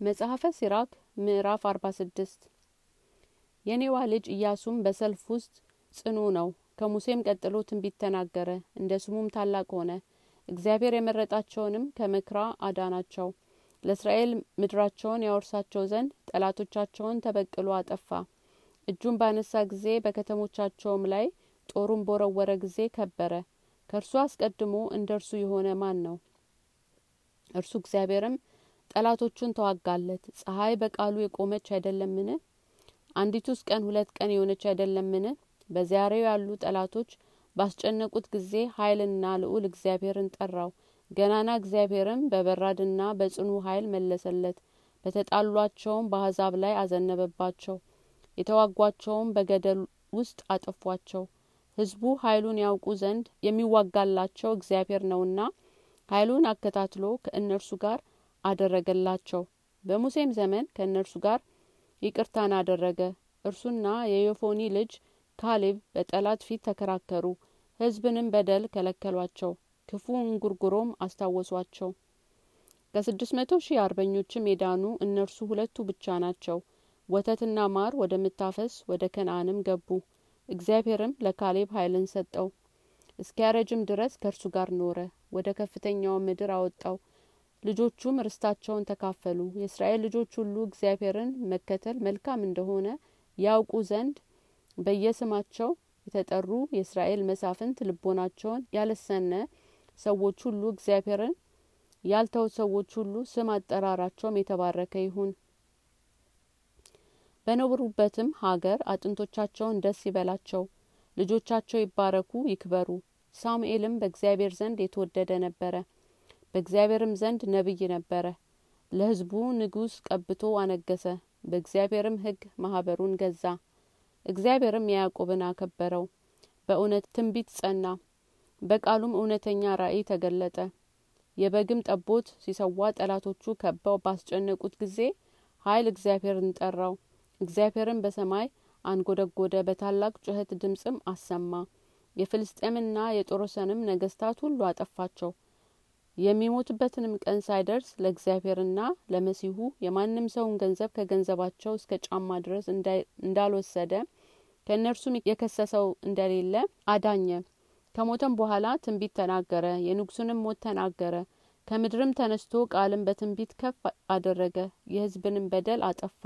መጽሐፈ ሲራክ ምዕራፍ አርባ ስድስት። የኔዋ ልጅ ኢያሱም በሰልፍ ውስጥ ጽኑ ነው ከሙሴም ቀጥሎ ትንቢት ተናገረ እንደ ስሙም ታላቅ ሆነ። እግዚአብሔር የመረጣቸውንም ከመክራ አዳናቸው። ለእስራኤል ምድራቸውን ያወርሳቸው ዘንድ ጠላቶቻቸውን ተበቅሎ አጠፋ። እጁን ባነሳ ጊዜ በከተሞቻቸውም ላይ ጦሩን በወረወረ ጊዜ ከበረ። ከእርሱ አስቀድሞ እንደ እርሱ የሆነ ማን ነው? እርሱ እግዚአብሔርም ጠላቶቹን ተዋጋለት። ፀሐይ በቃሉ የቆመች አይደለምን? አንዲቱስ ቀን ሁለት ቀን የሆነች አይደለምን? በዛሬው ያሉ ጠላቶች ባስጨነቁት ጊዜ ኃይልና ልዑል እግዚአብሔርን ጠራው። ገናና እግዚአብሔርም በበራድና በጽኑ ኃይል መለሰለት። በተጣሏቸውም በአሕዛብ ላይ አዘነበባቸው። የተዋጓቸውም በገደል ውስጥ አጠፏቸው። ህዝቡ ኃይሉን ያውቁ ዘንድ የሚዋጋላቸው እግዚአብሔር ነውና ኃይሉን አከታትሎ ከእነርሱ ጋር አደረገላቸው። በሙሴም ዘመን ከእነርሱ ጋር ይቅርታን አደረገ። እርሱና የዮፎኒ ልጅ ካሌብ በጠላት ፊት ተከራከሩ ህዝብንም በደል ከለከሏቸው ክፉ እንጉርጉሮም አስታወሷቸው። ከስድስት መቶ ሺህ አርበኞችም የዳኑ እነርሱ ሁለቱ ብቻ ናቸው። ወተትና ማር ወደምታፈስ ወደ ከነአንም ገቡ። እግዚአብሔርም ለካሌብ ኃይልን ሰጠው። እስኪያረጅም ድረስ ከእርሱ ጋር ኖረ። ወደ ከፍተኛው ምድር አወጣው ልጆቹም ርስታቸውን ተካፈሉ። የእስራኤል ልጆች ሁሉ እግዚአብሔርን መከተል መልካም እንደሆነ ያውቁ ዘንድ በየስማቸው የተጠሩ የእስራኤል መሳፍንት ልቦናቸውን ያለሰነ ሰዎች ሁሉ እግዚአብሔርን ያልተው ሰዎች ሁሉ ስም አጠራራቸውም የተባረከ ይሁን። በኖሩበትም ሀገር አጥንቶቻቸውን ደስ ይበላቸው ልጆቻቸው ይባረኩ ይክበሩ። ሳሙኤልም በእግዚአብሔር ዘንድ የተወደደ ነበረ በእግዚአብሔርም ዘንድ ነቢይ ነበረ። ለህዝቡ ንጉስ ቀብቶ አነገሰ። በእግዚአብሔርም ህግ ማህበሩን ገዛ። እግዚአብሔርም ያዕቆብን አከበረው። በእውነት ትንቢት ጸና። በቃሉም እውነተኛ ራእይ ተገለጠ። የበግም ጠቦት ሲሰዋ ጠላቶቹ ከበው ባስጨነቁት ጊዜ ኃይል እግዚአብሔርን ጠራው። እግዚአብሔርም በሰማይ አንጎደጎደ በታላቅ ጩኸት ድምጽም አሰማ። የፍልስጤምና የጦሮሰንም ነገስታት ሁሉ አጠፋቸው የሚሞትበትንም ቀን ሳይደርስ ለእግዚአብሔርና ለመሲሁ የማንም ሰውን ገንዘብ ከገንዘባቸው እስከ ጫማ ድረስ እንዳልወሰደ ከእነርሱም የከሰሰው እንደሌለ አዳኘ። ከሞተም በኋላ ትንቢት ተናገረ የንጉሱንም ሞት ተናገረ። ከምድርም ተነስቶ ቃልም በትንቢት ከፍ አደረገ የህዝብንም በደል አጠፋ